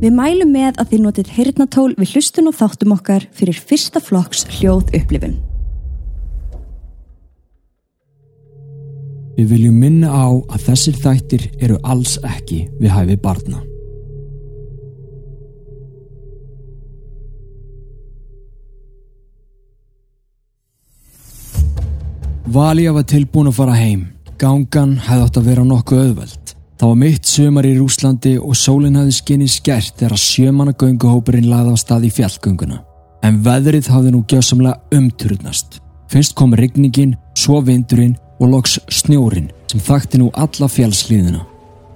Við mælum með að þið notið heyrnatól við hlustun og þáttum okkar fyrir fyrsta flokks hljóð upplifun. Við viljum minna á að þessir þættir eru alls ekki við hæfi barna. Valja var tilbúin að fara heim. Gangan hefði átt að vera nokkuð auðveld. Það var mitt sömar í Rúslandi og sólinn hefði skinnið skert þegar sjömanna gönguhópurinn laði á stað í fjallgönguna. En veðrið hafði nú gjössamlega umturðnast. Fyrst kom rigningin, svo vindurinn og loks snjórin sem þakti nú alla fjallslíðina.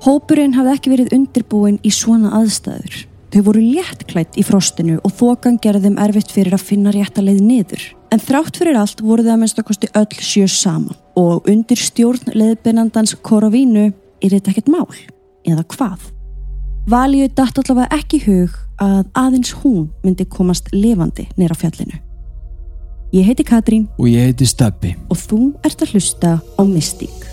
Hópurinn hafði ekki verið undirbúin í svona aðstæður. Þau voru léttklætt í frostinu og þokan gerðum erfitt fyrir að finna rétta leið niður. En þrátt fyrir allt voru það að minnst að kosti öll sjö saman og undir stjórn leðbennandans Korovínu er þetta ekkert mál. Eða hvað? Valíu dætt allavega ekki hug að aðeins hún myndi komast levandi nýra fjallinu. Ég heiti Katrín Og ég heiti Steppi. og þú ert að hlusta á Mystík.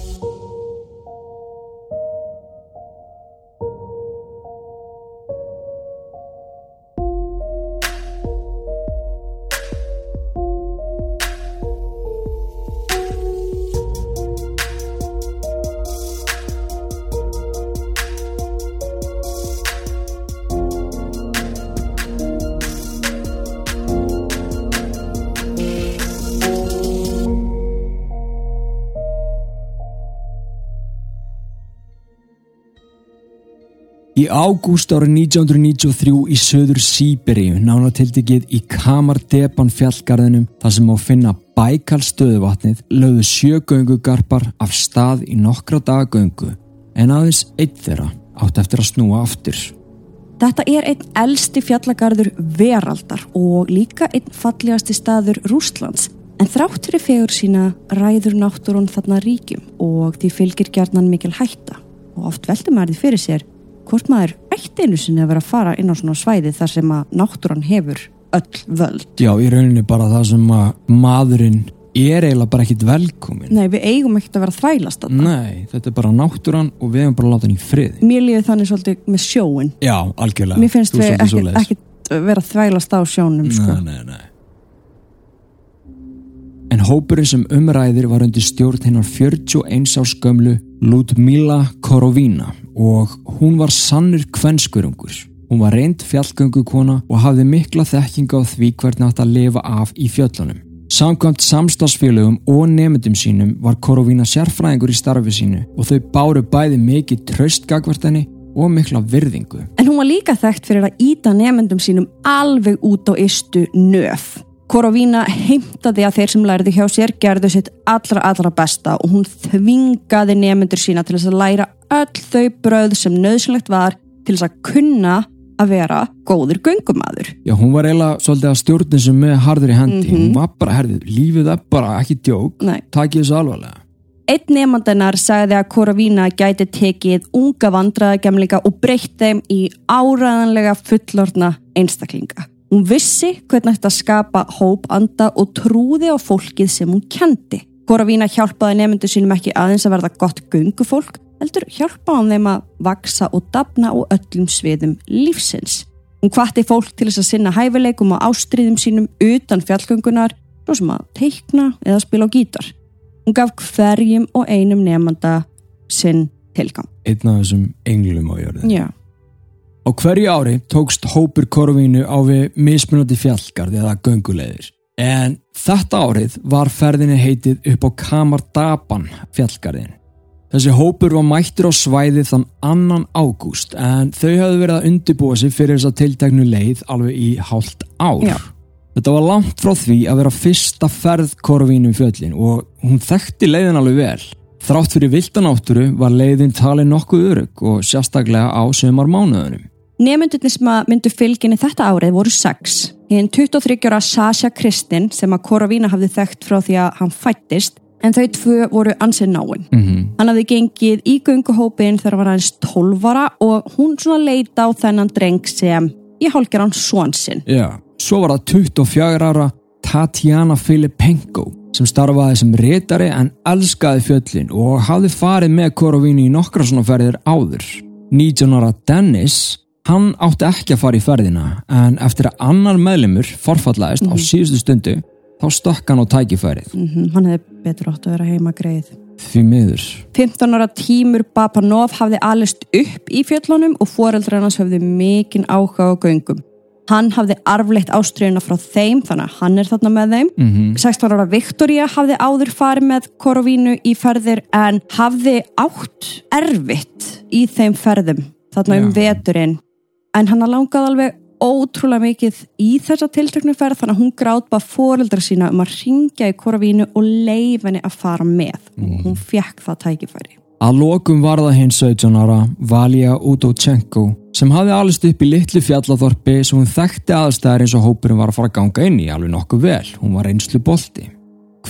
Í ágúst árið 1993 í söður Sýberíu, nánatildikið í Kamardepan fjallgarðinum þar sem á finna Bækal stöðuvatnið, lögðu sjögöngugarpar af stað í nokkra dagöngu en aðeins eitt þeirra átt eftir að snúa aftur. Þetta er einn elsti fjallagarður veraldar og líka einn fallegasti staður Rústlands. En þrátt fyrir fegur sína ræður náttúrun þarna ríkjum og því fylgir gjarnan mikil hætta. Og oft veldur maður því fyrir sér hvort maður ætti einu sinni að vera að fara inn á svona svæði þar sem að náttúran hefur öll völd. Já, í rauninni bara það sem að maðurinn er eiginlega bara ekkit velkomin. Nei, við eigum ekkert að vera þvælast þarna. Nei, þetta er bara náttúran og við hefum bara að láta hann í friði. Mér líður þannig svolítið með sjóin. Já, algjörlega. Mér finnst við svoleiðis. ekkert vera þvælast á sjónum, sko. Nei, nei, nei. En hópurinn sem umræðir var undir stjórn hennar 41 árs gömlu Ludmila Korovína og hún var sannur kvenskurungur. Hún var reynd fjallgöngukona og hafði mikla þekkinga á því hvernig átt að lifa af í fjöllunum. Samkvæmt samstagsfélögum og nefndum sínum var Korovína sérfræðingur í starfi sínu og þau báru bæði mikið tröstgagvart henni og mikla virðingu. En hún var líka þekkt fyrir að íta nefendum sínum alveg út á istu nöf. Korovína heimtaði að þeir sem læriði hjá sér gerðu sitt allra allra besta og hún þvingaði nefendur sína til þess að læra öll þau bröð sem nöðsynlegt var til þess að kunna að vera góður göngumadur. Já, hún var eiginlega svolítið að stjórnin sem með harður í hendi. Mhm. Hún var bara, herðið, lífið er bara ekki djók. Takið þessu alvarlega. Einn nefndannar sagði að Korovína gæti tekið unga vandræðagemlinga og breytt þeim í áræðanlega fullorna einstaklinga. Hún vissi hvernig þetta skapa hóp anda og trúði á fólkið sem hún kendi. Korovína hjálpaði nefndu sínum ekki aðeins að verða gott gungufólk, heldur hjálpaði hann þeim að vaksa og dafna á öllum sviðum lífsins. Hún hvatti fólk til þess að sinna hæfileikum og ástriðum sínum utan fjallgöngunar, svo sem að teikna eða spila á gítar. Hún gaf hverjum og einum nefnda sinn tilgang. Einn af þessum englum á jörðu. Já. Á hverju ári tókst hópur korvínu á við mismunandi fjallgarð eða göngulegðir. En þetta árið var ferðinni heitið upp á Kamardaban fjallgarðin. Þessi hópur var mættur á svæði þann annan ágúst en þau hafðu verið að undirbúa sig fyrir þessa tilteknu leið alveg í hálft ár. Já. Þetta var langt frá því að vera fyrsta ferð korvínu fjöllin og hún þekkti leiðin alveg vel. Þrátt fyrir vildanátturu var leiðin talið nokkuð örug og sérstaklega á sömar mánuðunum. Nefndurnir sem að myndu fylginni þetta árið voru sex. Hinn 23 ára Sasha Kristin sem að Korovína hafði þekkt frá því að hann fættist en þau tvö voru ansið náinn. Mm -hmm. Hann hafði gengið í gönguhópin þegar hann var aðeins 12 ára og hún svona leita á þennan dreng sem ég hálkir hann svon sinn. Já, svo var það 24 ára Tatjana Filipenko sem starfaði sem reytari en elskaði fjöllin og hafði farið með Korovínu í nokkra svona ferðir áður. 19 ára Dennis Hann átti ekki að fara í ferðina en eftir að annar meðlimur forfallaðist á síðustu stundu þá stökk hann á tækifærið. Mm Hann hefði betur átt að vera heima greið. Því miður. 15 ára tímur Bapanov hafði alist upp í fjöllunum og foreldrar hans höfðu mikinn áhuga á göngum. Hann hafði arfleitt ástriðuna frá þeim þannig að hann er þarna með þeim. Mm 16 ára Viktoria hafði áður farið með Korovínu í ferðir en hafði átt erfitt í þeim ferðum þarna um Já. veturinn en hann langaði alveg ótrúlega mikið í þessa tiltöknu ferð þannig að hún grátt bara foreldra sína um að ringja í Korovínu og leif henni að fara með og hún fekk það tækifæri. Að lokum var það hinn 17 ára Valja Udochenko sem hafði alist upp í litlu fjallaþorpi sem hún þekkti aðstæðar eins og hópurinn var að fara að ganga inn í alveg nokkuð vel. Hún var einslu bolti.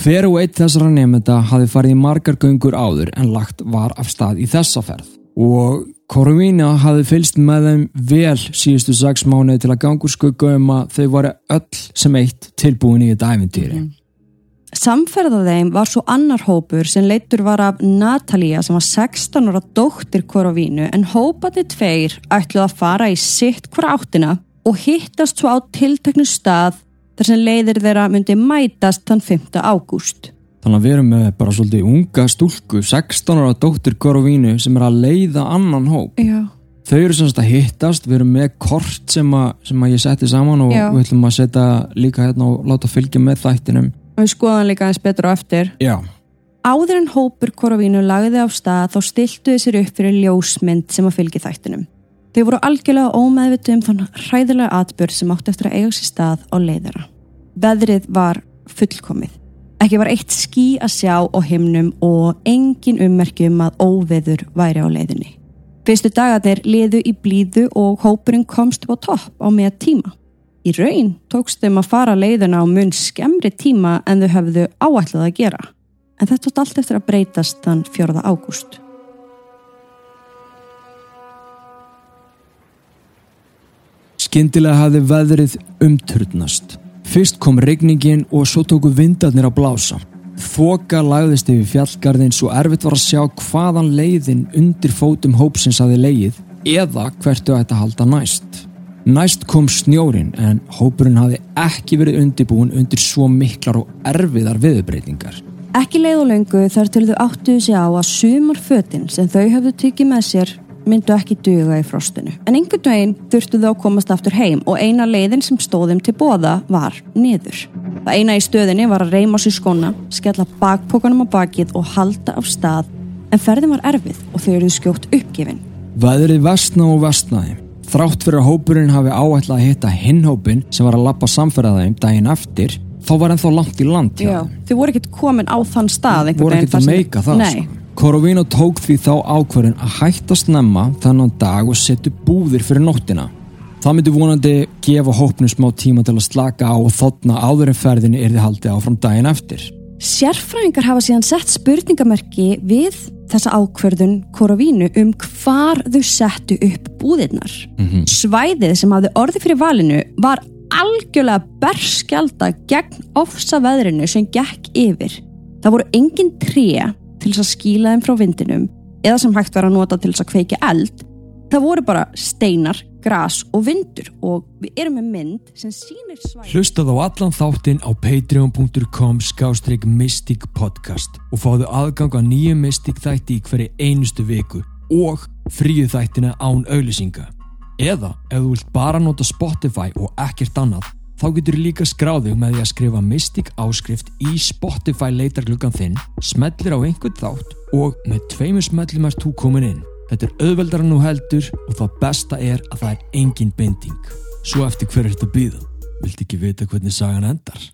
Hver og eitt þessara nefnda hafði farið í margar göngur áður en lagt var af stað í þessa ferð. Og Korvína hafði fylst með þeim vel síðustu sex mánuði til að gangur skugga um að þau varu öll sem eitt tilbúin í þetta æfintýri. Samferða þeim var svo annar hópur sem leittur var af Natalia sem var 16 ára dóttir Korovínu en hópati tveir ætluð að fara í sitt hvora áttina og hittast svo á tilteknu stað þar sem leiðir þeirra myndi mætast þann 5. ágúst. Þannig að við erum með bara svolítið unga stúlku, 16 ára dóttir Korovínu sem er að leiða annan hóp. Já. Þau eru semst að hittast, við erum með kort sem að, sem að ég setti saman og Já. við ætlum að setja líka hérna og láta fylgja með þættinum. Við skoðum líka eins betur á eftir. Já. Áður en hópur Korovínu lagði á stað þá stiltu þeir sér upp fyrir ljósmynd sem að fylgi þættinum. Þeir voru algjörlega ómeðvitu um þann hræðilega atbyrð sem átti eftir að eiga sér stað á leiðara. Veðrið var fullkomið. Ekki var eitt ský að sjá á himnum og engin ummerkjum að óveður væri á leiðinni. Fyrstu dagarnir liðu í blíðu og hópurinn komst upp á topp á með tíma. Í raun tókst þeim að fara leiðina á mun skemmri tíma en þau höfðu áætlað að gera. En þetta tótt allt eftir að breytast þann 4. ágúst. Skyndilega hafði veðrið umturnast. Fyrst kom regningin og svo tóku vindarnir að blása. Þoka lagðist yfir fjallgarðin svo erfitt var að sjá hvaðan leiðin undir fótum hópsins hafi leið eða hvertu að halda næst. Næst kom snjórin en hópurinn hafi ekki verið undirbúin undir svo miklar og erfiðar viðbreytingar. Ekki leið og löngu þar til þau áttuðu sig á að sumar fötin sem þau höfðu tikið með sér myndu ekki duga í frostinu. En einhvern veginn þurftu þau að komast aftur heim og eina leiðin sem stóðum til bóða var niður. Það eina í stöðinni var að reyma sér skóna, skella bakpókanum á bakið og halda af stað en ferðin var erfið og þau eruðu skjótt uppgefin. Veðrið vestna og vestnaði. Þrátt fyrir að hópurinn hafi áætlað að hitta hinnhópin sem var að lappa samferðaðum daginn eftir, þá var ennþá langt í land hjá þeim. Þau voru ekkert komin á þann stað einhvern voru veginn ekkert að þar sem- meika það Nei. sko. Korovino tók því þá ákvörðin að hætta snemma þennan dag og setja búðir fyrir nóttina. Það myndi vonandi gefa hópnum smá tíma til að slaka á og þotna áður en ferðinni yrði haldið áfram daginn eftir. Sérfræðingar hafa síðan sett spurningamerki við þessa ákverðun Korovínu um hvar þau settu upp búðirnar. Svæðið sem hafði orðið fyrir valinu var algjörlega berskjálta gegn ofsa veðrinu sem gekk yfir. Það voru engin tré til þess að skýla þeim frá vindinum eða sem hægt var að nota til þess að kveikja eld. Það voru bara steinar, gras og vindur og við erum með mynd sem sýnir svæðið. Hlustað á allan þáttinn á patreon.com skástrík Mystic Podcast og fáðu aðgang að nýju Mystic þætti í hverju einustu viku og fríu þættina án auðlýsinga. Eða ef þú vilt bara nota Spotify og ekkert annað þá getur líka skráðið með því að skrifa Mystic áskrift í Spotify leitargluggan þinn, smellir á einhvern þátt og með tveimur smellum ert þú komin inn. Þetta er auðveldar nú heldur og það besta er að það er engin binding. Svo eftir hver er þetta býða? Viltu ekki vita hvernig sagan endar?